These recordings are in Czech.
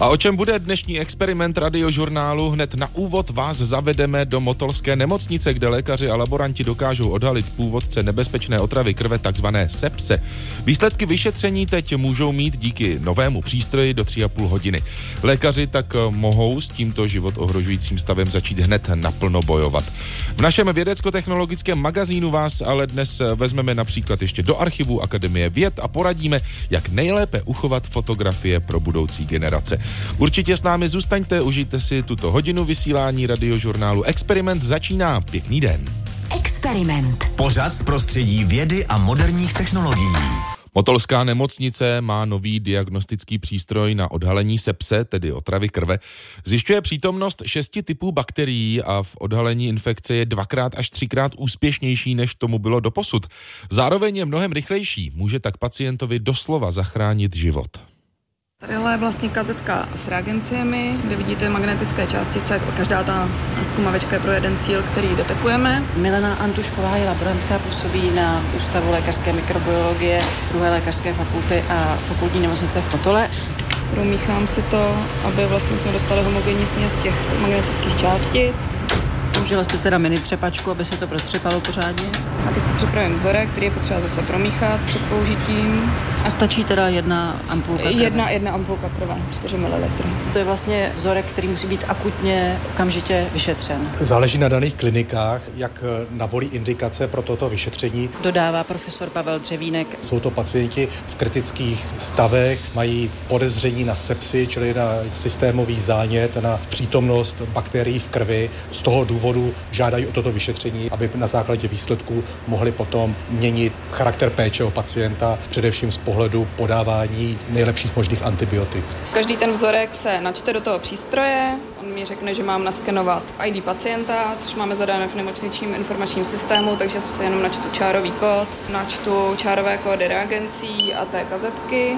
A o čem bude dnešní experiment radiožurnálu? Hned na úvod vás zavedeme do Motolské nemocnice, kde lékaři a laboranti dokážou odhalit původce nebezpečné otravy krve, takzvané sepse. Výsledky vyšetření teď můžou mít díky novému přístroji do 3,5 hodiny. Lékaři tak mohou s tímto život ohrožujícím stavem začít hned naplno bojovat. V našem vědecko-technologickém magazínu vás ale dnes vezmeme například ještě do archivu Akademie věd a poradíme, jak nejlépe uchovat fotografie pro budoucí generace. Určitě s námi zůstaňte, užijte si tuto hodinu vysílání radiožurnálu Experiment začíná. Pěkný den. Experiment. Pořad z prostředí vědy a moderních technologií. Motolská nemocnice má nový diagnostický přístroj na odhalení sepse, tedy otravy krve. Zjišťuje přítomnost šesti typů bakterií a v odhalení infekce je dvakrát až třikrát úspěšnější, než tomu bylo doposud. Zároveň je mnohem rychlejší, může tak pacientovi doslova zachránit život. Tadyhle je vlastně kazetka s reagenciemi, kde vidíte magnetické částice. Každá ta zkumavečka je pro jeden cíl, který detekujeme. Milena Antušková je laborantka, působí na Ústavu lékařské mikrobiologie, druhé lékařské fakulty a fakultní nemocnice v Potole. Promíchám si to, aby vlastně jsme dostali homogenní směs těch magnetických částic. Použila jste teda mini třepačku, aby se to protřepalo pořádně? A teď si připravím vzorek, který je potřeba zase promíchat před použitím. A stačí teda jedna ampulka krve? Jedna, jedna ampulka krve, 4 ml. To je vlastně vzorek, který musí být akutně okamžitě vyšetřen. Záleží na daných klinikách, jak navolí indikace pro toto vyšetření. Dodává profesor Pavel Dřevínek. Jsou to pacienti v kritických stavech, mají podezření na sepsi, čili na systémový zánět, na přítomnost bakterií v krvi. Z toho důvodu žádají o toto vyšetření, aby na základě výsledků mohli potom měnit charakter péče o pacienta, především z pohledu podávání nejlepších možných antibiotik. Každý ten vzorek se načte do toho přístroje, on mi řekne, že mám naskenovat ID pacienta, což máme zadáno v nemocničním informačním systému, takže se jenom načtu čárový kód, načtu čárové kódy reagencí a té kazetky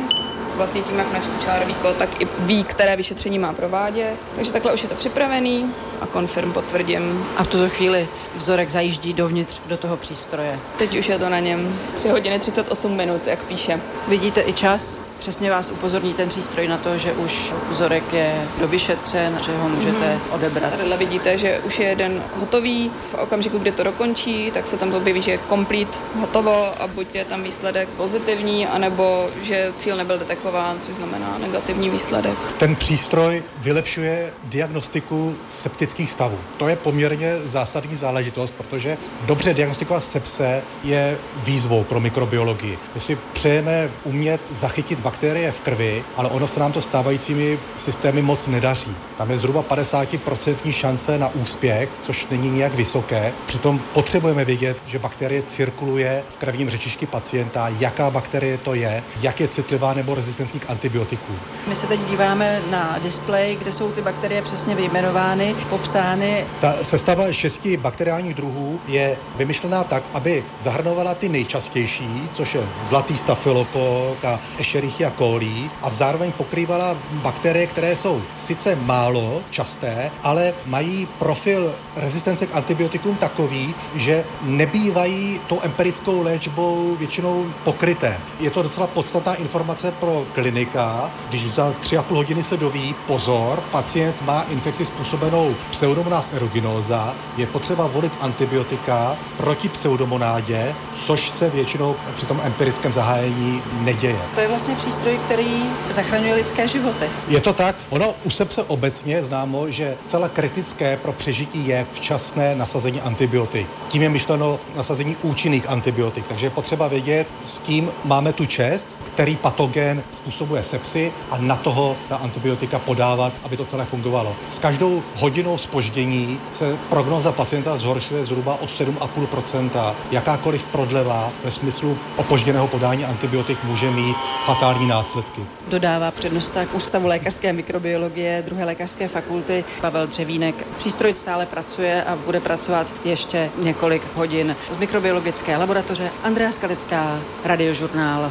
vlastně tím, jak načtu čárový kód, tak i ví, které vyšetření má provádět. Takže takhle už je to připravený a konfirm potvrdím. A v tuto chvíli vzorek zajíždí dovnitř do toho přístroje. Teď už je to na něm 3 hodiny 38 minut, jak píše. Vidíte i čas? Přesně vás upozorní ten přístroj na to, že už vzorek je dovyšetřen, že ho můžete mm-hmm. odebrat. Tady vidíte, že už je jeden hotový. V okamžiku, kdy to dokončí, tak se tam objeví, že je complete hotovo a buď je tam výsledek pozitivní, anebo že cíl nebyl detekován, což znamená negativní výsledek. Ten přístroj vylepšuje diagnostiku septických stavů. To je poměrně zásadní záležitost, protože dobře diagnostikovat sepse je výzvou pro mikrobiologii. My si přejeme umět zachytit bakterie v krvi, ale ono se nám to stávajícími systémy moc nedaří. Tam je zhruba 50% šance na úspěch, což není nijak vysoké. Přitom potřebujeme vědět, že bakterie cirkuluje v krevním řečišti pacienta, jaká bakterie to je, jak je citlivá nebo rezistentní k antibiotikům. My se teď díváme na displej, kde jsou ty bakterie přesně vyjmenovány, popsány. Ta sestava šesti bakteriálních druhů je vymyšlená tak, aby zahrnovala ty nejčastější, což je zlatý stafilokok a Escherichia coli a zároveň pokrývala bakterie, které jsou sice málo časté, ale mají profil rezistence k antibiotikům takový, že nebývají tou empirickou léčbou většinou pokryté. Je to docela podstatná informace pro klinika, když za tři a půl hodiny se doví, pozor, pacient má infekci způsobenou pseudomonas aeruginosa, je potřeba volit antibiotika proti pseudomonádě, což se většinou při tom empirickém zahájení neděje. To je vlastně přístroj, který zachraňuje lidské životy. Je to tak. Ono u sepse obecně známo, že zcela kritické pro přežití je včasné nasazení antibiotik. Tím je myšleno nasazení účinných antibiotik. Takže je potřeba vědět, s kým máme tu čest, který patogen způsobuje sepsy a na toho ta antibiotika podávat, aby to celé fungovalo. S každou hodinou spoždění se prognoza pacienta zhoršuje zhruba o 7,5% Jakákoliv prodleva ve smyslu opožděného podání antibiotik může mít fatální následky. Dodává přednosták Ústavu lékařské mikrobiologie druhé lékařské fakulty Pavel Dřevínek. Přístroj stále pracuje a bude pracovat ještě několik hodin. Z mikrobiologické laboratoře Andrea Skalická, Radiožurnál.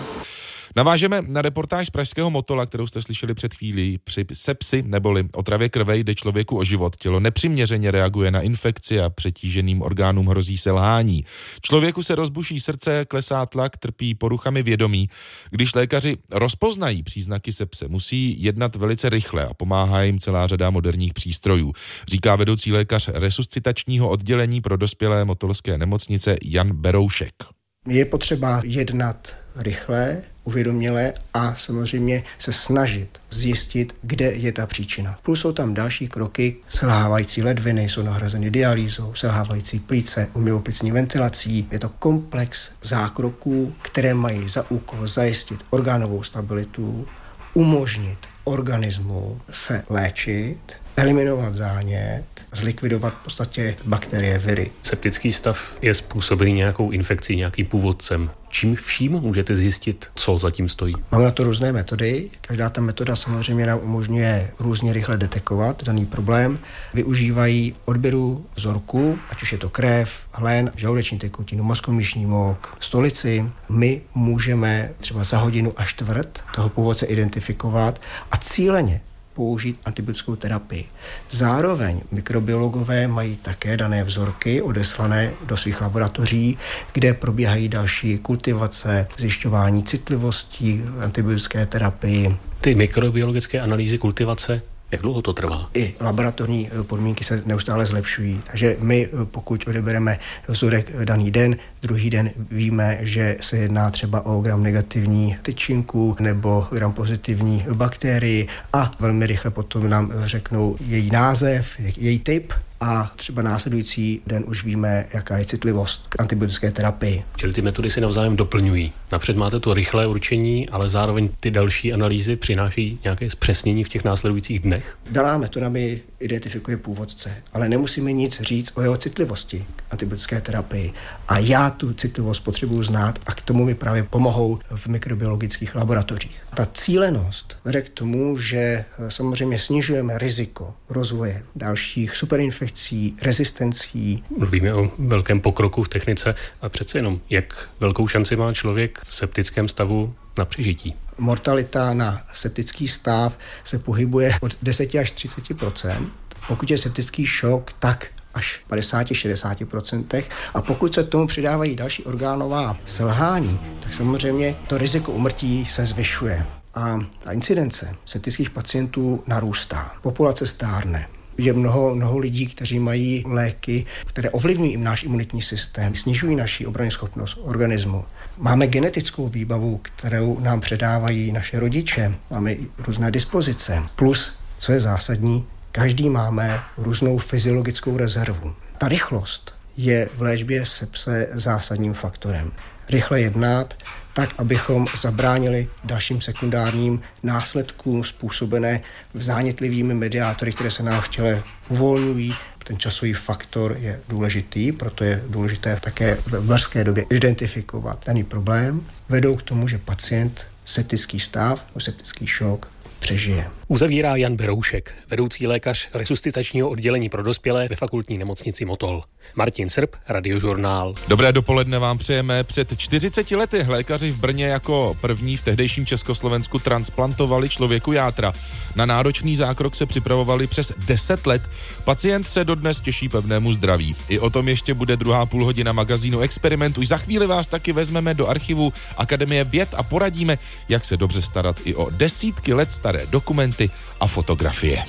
Navážeme na reportáž z Pražského Motola, kterou jste slyšeli před chvílí. Při sepsi neboli otravě krve jde člověku o život. Tělo nepřiměřeně reaguje na infekci a přetíženým orgánům hrozí selhání. Člověku se rozbuší srdce, klesá tlak, trpí poruchami vědomí. Když lékaři rozpoznají příznaky sepse, musí jednat velice rychle a pomáhá jim celá řada moderních přístrojů, říká vedoucí lékař resuscitačního oddělení pro dospělé motolské nemocnice Jan Beroušek. Je potřeba jednat rychle, uvědoměle a samozřejmě se snažit zjistit, kde je ta příčina. Plus jsou tam další kroky, selhávající ledviny jsou nahrazeny dialýzou, selhávající plíce, umělou ventilací. Je to komplex zákroků, které mají za úkol zajistit orgánovou stabilitu, umožnit organismu se léčit, eliminovat zánět, zlikvidovat v podstatě bakterie, viry. Septický stav je způsobený nějakou infekcí, nějakým původcem. Čím vším můžete zjistit, co zatím stojí? Máme na to různé metody. Každá ta metoda samozřejmě nám umožňuje různě rychle detekovat daný problém. Využívají odběru vzorku, ať už je to krev, hlen, žaludeční tekutinu, mozkomíšní mok, stolici. My můžeme třeba za hodinu až čtvrt toho původce identifikovat a cíleně použít antibiotickou terapii. Zároveň mikrobiologové mají také dané vzorky odeslané do svých laboratoří, kde probíhají další kultivace, zjišťování citlivostí antibiotické terapii. Ty mikrobiologické analýzy kultivace jak dlouho to trvá? I laboratorní podmínky se neustále zlepšují. Takže my, pokud odebereme vzorek daný den, druhý den víme, že se jedná třeba o gram negativní tyčinku nebo gram pozitivní bakterii a velmi rychle potom nám řeknou její název, její typ a třeba následující den už víme, jaká je citlivost k antibiotické terapii. Čili ty metody si navzájem doplňují. Napřed máte to rychlé určení, ale zároveň ty další analýzy přináší nějaké zpřesnění v těch následujících dnech? Daná metoda mi identifikuje původce, ale nemusíme nic říct o jeho citlivosti k antibiotické terapii. A já tu citlivost potřebuji znát a k tomu mi právě pomohou v mikrobiologických laboratořích. Ta cílenost vede k tomu, že samozřejmě snižujeme riziko rozvoje dalších superinfekcí, rezistencí. Mluvíme o velkém pokroku v technice a přece jenom, jak velkou šanci má člověk v septickém stavu na přežití? Mortalita na septický stav se pohybuje od 10 až 30% Pokud je septický šok, tak až 50-60%. A pokud se k tomu přidávají další orgánová selhání, tak samozřejmě to riziko umrtí se zvyšuje. A ta incidence septických pacientů narůstá. Populace stárne je mnoho, mnoho lidí, kteří mají léky, které ovlivňují náš imunitní systém, snižují naši obrany schopnost organismu. Máme genetickou výbavu, kterou nám předávají naše rodiče, máme různé dispozice, plus, co je zásadní, každý máme různou fyziologickou rezervu. Ta rychlost je v léčbě sepse zásadním faktorem. Rychle jednat, tak, abychom zabránili dalším sekundárním následkům způsobené zánětlivými mediátory, které se nám v těle uvolňují. Ten časový faktor je důležitý, proto je důležité také v brzké době identifikovat daný problém. Vedou k tomu, že pacient septický stav, septický šok přežije. Uzavírá Jan Beroušek, vedoucí lékař resuscitačního oddělení pro dospělé ve fakultní nemocnici Motol. Martin Srb, Radiožurnál. Dobré dopoledne vám přejeme. Před 40 lety lékaři v Brně jako první v tehdejším Československu transplantovali člověku játra. Na náročný zákrok se připravovali přes 10 let. Pacient se dodnes těší pevnému zdraví. I o tom ještě bude druhá půl hodina magazínu Experiment. Už za chvíli vás taky vezmeme do archivu Akademie věd a poradíme, jak se dobře starat i o desítky let staré dokumenty a fotografie.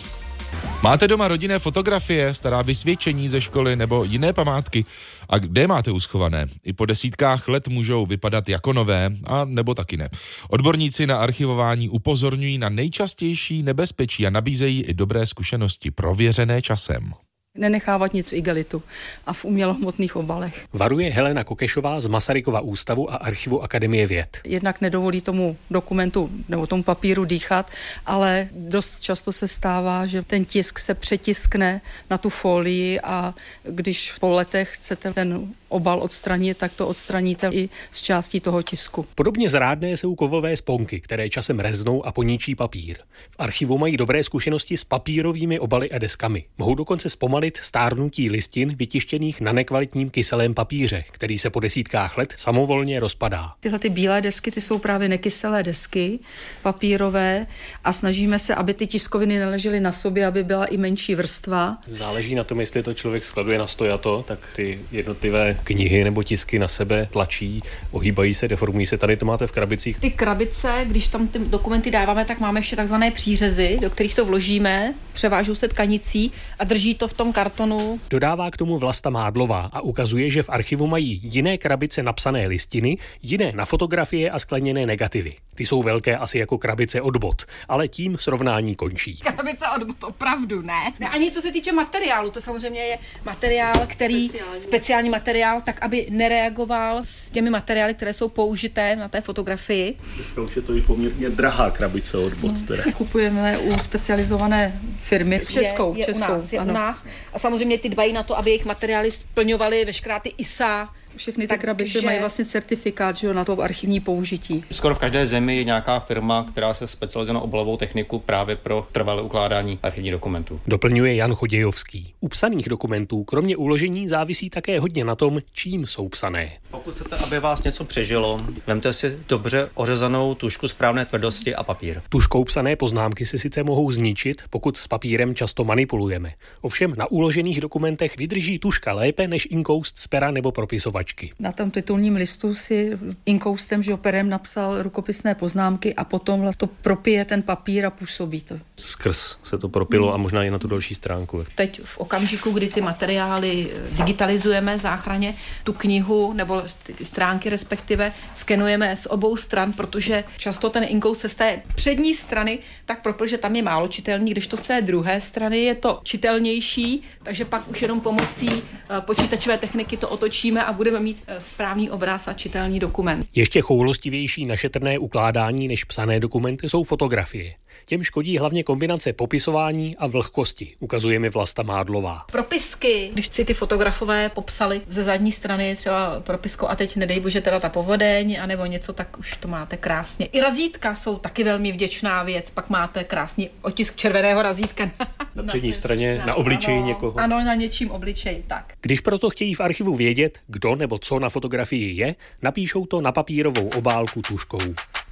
Máte doma rodinné fotografie, stará vysvědčení ze školy nebo jiné památky? A kde máte uschované? I po desítkách let můžou vypadat jako nové, a nebo taky ne. Odborníci na archivování upozorňují na nejčastější nebezpečí a nabízejí i dobré zkušenosti, prověřené časem nenechávat nic v igelitu a v umělohmotných obalech. Varuje Helena Kokešová z Masarykova ústavu a archivu Akademie věd. Jednak nedovolí tomu dokumentu nebo tomu papíru dýchat, ale dost často se stává, že ten tisk se přetiskne na tu folii a když po letech chcete ten obal odstranit, tak to odstraníte i z částí toho tisku. Podobně zrádné jsou kovové sponky, které časem reznou a poničí papír. V archivu mají dobré zkušenosti s papírovými obaly a deskami. Mohou dokonce zpomalit stárnutí listin vytištěných na nekvalitním kyselém papíře, který se po desítkách let samovolně rozpadá. Tyhle ty bílé desky, ty jsou právě nekyselé desky, papírové a snažíme se, aby ty tiskoviny neležely na sobě, aby byla i menší vrstva. Záleží na tom, jestli to člověk skladuje na stojato, tak ty jednotlivé knihy nebo tisky na sebe tlačí, ohýbají se, deformují se. Tady to máte v krabicích. Ty krabice, když tam ty dokumenty dáváme, tak máme ještě takzvané přířezy, do kterých to vložíme, převážou se tkanicí a drží to v tom kartonu. Dodává k tomu Vlasta Mádlová a ukazuje, že v archivu mají jiné krabice napsané listiny, jiné na fotografie a skleněné negativy. Ty jsou velké asi jako krabice od bot, ale tím srovnání končí. Krabice od bot, opravdu ne. ne. Ani co se týče materiálu, to samozřejmě je materiál, který, speciální, speciální materiál, tak aby nereagoval s těmi materiály, které jsou použité na té fotografii. Dneska už je to i poměrně drahá krabice od bot. Teda. Kupujeme u specializované firmy. Českou, je, je českou, u nás, je ano. u nás. A samozřejmě ty dbají na to, aby jejich materiály splňovaly veškerá ty ISA všechny ty krabice mají vlastně certifikát že jo, na to archivní použití. Skoro v každé zemi je nějaká firma, která se specializuje na obalovou techniku právě pro trvalé ukládání archivních dokumentů. Doplňuje Jan Chodějovský. U psaných dokumentů kromě uložení závisí také hodně na tom, čím jsou psané. Pokud chcete, aby vás něco přežilo, vemte si dobře ořezanou tušku správné tvrdosti a papír. Tuškou psané poznámky se sice mohou zničit, pokud s papírem často manipulujeme. Ovšem na uložených dokumentech vydrží tuška lépe než inkoust z pera nebo propisovač písmovačky. Na tom titulním listu si inkoustem, že operem napsal rukopisné poznámky a potom to propije ten papír a působí to. Skrz se to propilo hmm. a možná i na tu další stránku. Teď v okamžiku, kdy ty materiály digitalizujeme záchraně, tu knihu nebo stránky respektive skenujeme z obou stran, protože často ten inkoust se z té přední strany tak propil, že tam je málo čitelný, když to z té druhé strany je to čitelnější, takže pak už jenom pomocí eh, počítačové techniky to otočíme a budeme mít eh, správný obraz a čitelný dokument. Ještě choulostivější na šetrné ukládání než psané dokumenty jsou fotografie. Těm škodí hlavně kombinace popisování a vlhkosti, ukazuje mi Vlasta Mádlová. Propisky, když si ty fotografové popsali ze zadní strany třeba propisko a teď nedej bože teda ta povodeň, anebo něco, tak už to máte krásně. I razítka jsou taky velmi vděčná věc, pak máte krásný otisk červeného razítka na, na přední straně, na, na obličeji ano, někoho. Ano, na něčím obličeji, tak. Když proto chtějí v archivu vědět, kdo nebo co na fotografii je, napíšou to na papírovou obálku tuškou.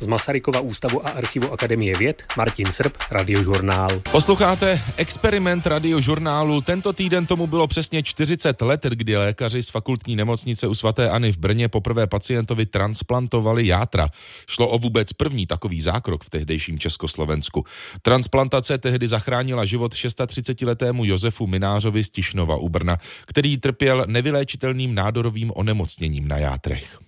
Z Masarykova ústavu a archivu Akademie věd Martin Srb, Radiožurnál. Posloucháte experiment radiožurnálu. Tento týden tomu bylo přesně 40 let, kdy lékaři z fakultní nemocnice u svatéAny v Brně poprvé pacientovi transplantovali játra. Šlo o vůbec první takový zákrok v tehdejším Československu. Transplantace tehdy zachránila život 630-letému Josefu Minářovi z Tišnova u Brna, který trpěl nevyléčitelným nádorovým onemocněním na játrech.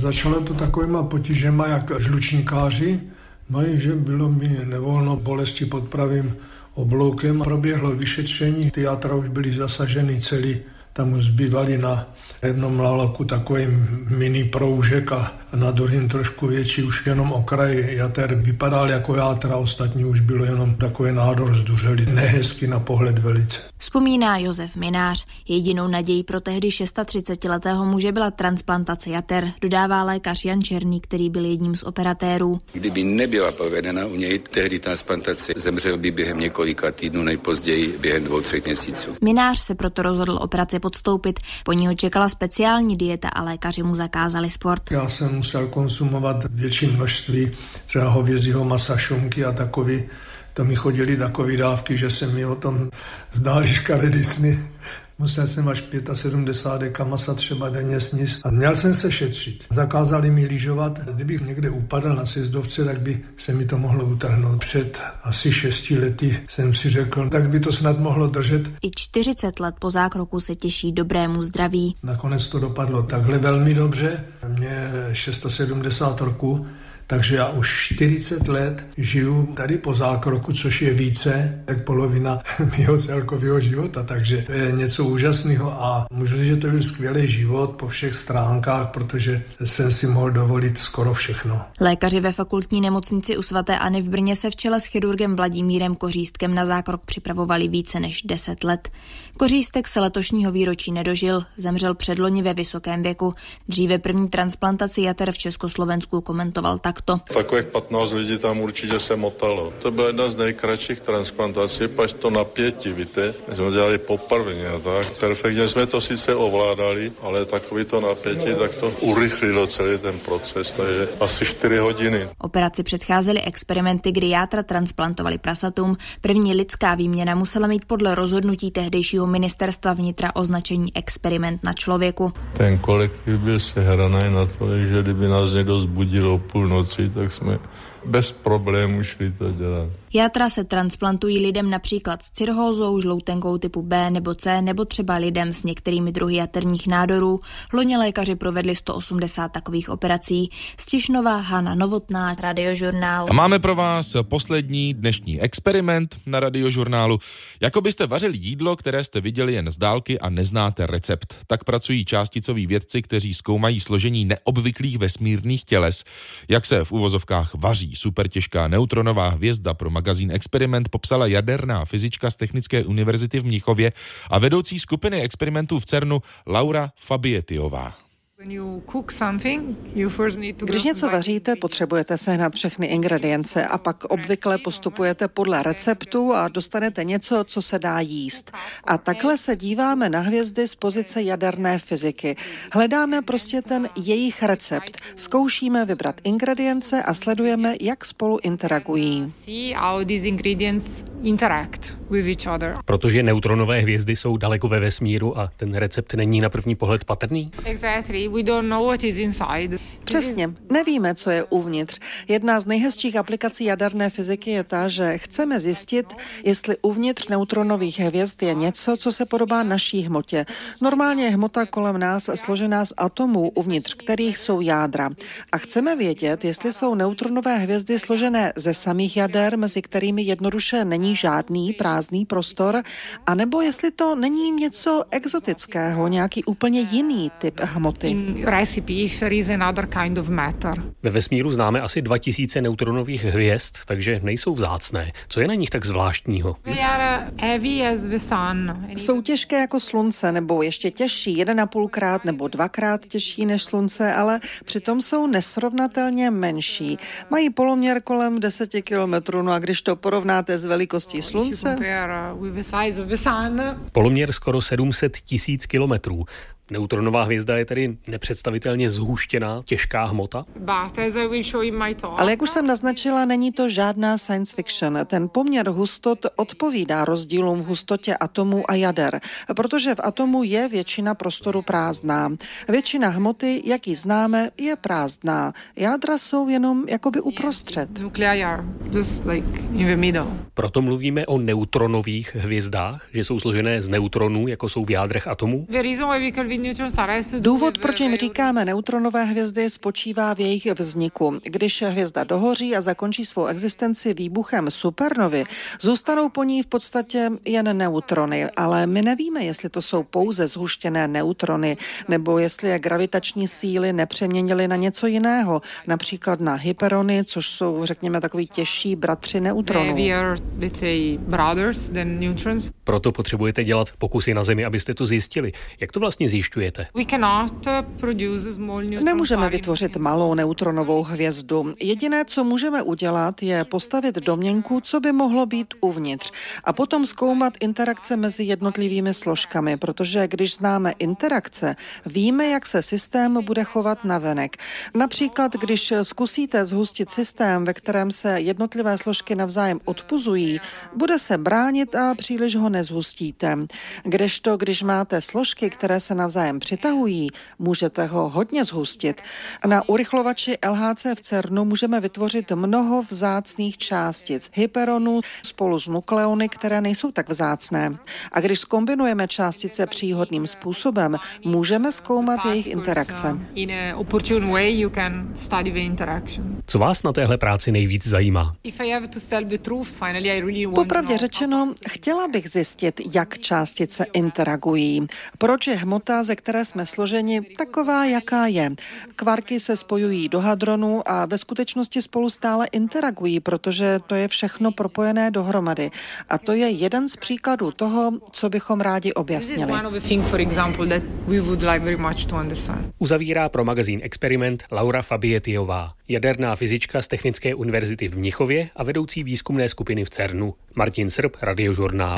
Začalo to takovýma potížema, jak žlučníkáři mají, že bylo mi nevolno bolesti pod pravým obloukem. Proběhlo vyšetření, ty játra už byly zasaženy celý, tam už zbývali na jednom laloku takový mini proužek a na druhém trošku větší už jenom okraj jater vypadal jako játra, ostatní už bylo jenom takový nádor zduřeli, nehezky na pohled velice. Vzpomíná Josef Minář. Jedinou nadějí pro tehdy 630-letého muže byla transplantace jater, dodává lékař Jan Černý, který byl jedním z operatérů. Kdyby nebyla provedena u něj tehdy transplantace, zemřel by během několika týdnů, nejpozději během dvou, třech měsíců. Minář se proto rozhodl operaci podstoupit. Po ní ho čekala speciální dieta a lékaři mu zakázali sport. Já jsem musel konzumovat větší množství třeba hovězího masa, šunky a takový to mi chodili takové dávky, že se mi o tom zdály škaredý sny. Musel jsem až 75 deka masa třeba denně sníst a měl jsem se šetřit. Zakázali mi lyžovat. Kdybych někde upadl na sjezdovce, tak by se mi to mohlo utrhnout. Před asi 6 lety jsem si řekl, tak by to snad mohlo držet. I 40 let po zákroku se těší dobrému zdraví. Nakonec to dopadlo takhle velmi dobře. Mě 670 roku takže já už 40 let žiju tady po zákroku, což je více, jak polovina mého celkového života, takže to je něco úžasného a můžu říct, že to byl skvělý život po všech stránkách, protože jsem si mohl dovolit skoro všechno. Lékaři ve fakultní nemocnici u svatéAny v Brně se v čele s chirurgem Vladimírem Kořístkem na zákrok připravovali více než 10 let. Kořístek se letošního výročí nedožil, zemřel předloni ve vysokém věku. Dříve první transplantaci jater v Československu komentoval takto. Takových 15 lidí tam určitě se motalo. To byla jedna z nejkratších transplantací, pač to napětí, víte. My jsme dělali poprvé tak. Perfektně jsme to sice ovládali, ale takový to napětí, tak to urychlilo celý ten proces, takže asi 4 hodiny. Operaci předcházely experimenty, kdy játra transplantovali prasatům. První lidská výměna musela mít podle rozhodnutí tehdejšího ministerstva vnitra označení experiment na člověku. Ten kolektiv byl sehraný na to, že kdyby nás někdo zbudil o půlnoci, tak jsme bez problémů šli to dělat. Játra se transplantují lidem například s cirhózou, žloutenkou typu B nebo C, nebo třeba lidem s některými druhy jaterních nádorů. Loni lékaři provedli 180 takových operací. Stišnová Hana Novotná, radiožurnál. A máme pro vás poslední dnešní experiment na radiožurnálu. Jako byste vařili jídlo, které jste viděli jen z dálky a neznáte recept. Tak pracují částicoví vědci, kteří zkoumají složení neobvyklých vesmírných těles, jak se v uvozovkách vaří supertěžká neutronová hvězda pro magazín Experiment popsala jaderná fyzička z Technické univerzity v Mnichově a vedoucí skupiny experimentů v CERNu Laura Fabietiová. Když něco vaříte, potřebujete sehnat všechny ingredience a pak obvykle postupujete podle receptu a dostanete něco, co se dá jíst. A takhle se díváme na hvězdy z pozice jaderné fyziky. Hledáme prostě ten jejich recept. Zkoušíme vybrat ingredience a sledujeme, jak spolu interagují. Protože neutronové hvězdy jsou daleko ve vesmíru a ten recept není na první pohled patrný? Exactly. Přesně, nevíme, co je uvnitř. Jedna z nejhezčích aplikací jaderné fyziky je ta, že chceme zjistit, jestli uvnitř neutronových hvězd je něco, co se podobá naší hmotě. Normálně je hmota kolem nás složená z atomů, uvnitř kterých jsou jádra. A chceme vědět, jestli jsou neutronové hvězdy složené ze samých jader, mezi kterými jednoduše není žádný prázdný prostor, anebo jestli to není něco exotického, nějaký úplně jiný typ hmoty recipe if there is another kind of matter. Ve vesmíru známe asi 2000 neutronových hvězd, takže nejsou vzácné. Co je na nich tak zvláštního? Jsou těžké jako slunce, nebo ještě těžší, jeden a půlkrát nebo dvakrát těžší než slunce, ale přitom jsou nesrovnatelně menší. Mají poloměr kolem 10 kilometrů, no a když to porovnáte s velikostí slunce... Poloměr skoro 700 tisíc kilometrů. Neutronová hvězda je tedy nepředstavitelně zhuštěná, těžká hmota? Ale jak už jsem naznačila, není to žádná science fiction. Ten poměr hustot odpovídá rozdílům v hustotě atomů a jader, protože v atomu je většina prostoru prázdná. Většina hmoty, jak ji známe, je prázdná. Jádra jsou jenom jakoby uprostřed. Proto mluvíme o neutronových hvězdách, že jsou složené z neutronů, jako jsou v jádrech atomů? Důvod, proč jim říkáme neutronové hvězdy, spočívá v jejich vzniku. Když hvězda dohoří a zakončí svou existenci výbuchem supernovy, zůstanou po ní v podstatě jen neutrony, ale my nevíme, jestli to jsou pouze zhuštěné neutrony, nebo jestli je gravitační síly nepřeměnily na něco jiného, například na hyperony, což jsou, řekněme, takový těžší bratři neutronů. Proto potřebujete dělat pokusy na Zemi, abyste to zjistili. Jak to vlastně zjišťujete? Zjišťujete? Nemůžeme vytvořit malou neutronovou hvězdu. Jediné, co můžeme udělat, je postavit domněnku, co by mohlo být uvnitř a potom zkoumat interakce mezi jednotlivými složkami, protože když známe interakce, víme, jak se systém bude chovat na venek. Například, když zkusíte zhustit systém, ve kterém se jednotlivé složky navzájem odpuzují, bude se bránit a příliš ho nezhustíte. Kdežto, když máte složky, které se navzájem navzájem přitahují, můžete ho hodně zhustit. Na urychlovači LHC v CERNu můžeme vytvořit mnoho vzácných částic, hyperonů spolu s nukleony, které nejsou tak vzácné. A když skombinujeme částice příhodným způsobem, můžeme zkoumat jejich interakce. Co vás na téhle práci nejvíc zajímá? Popravdě řečeno, chtěla bych zjistit, jak částice interagují. Proč je hmota, ze které jsme složeni, taková, jaká je. Kvarky se spojují do hadronů a ve skutečnosti spolu stále interagují, protože to je všechno propojené dohromady. A to je jeden z příkladů toho, co bychom rádi objasnili. Uzavírá pro magazín Experiment Laura Fabietiová, jaderná fyzička z Technické univerzity v Mnichově a vedoucí výzkumné skupiny v CERNu. Martin Srb, Radiožurnál.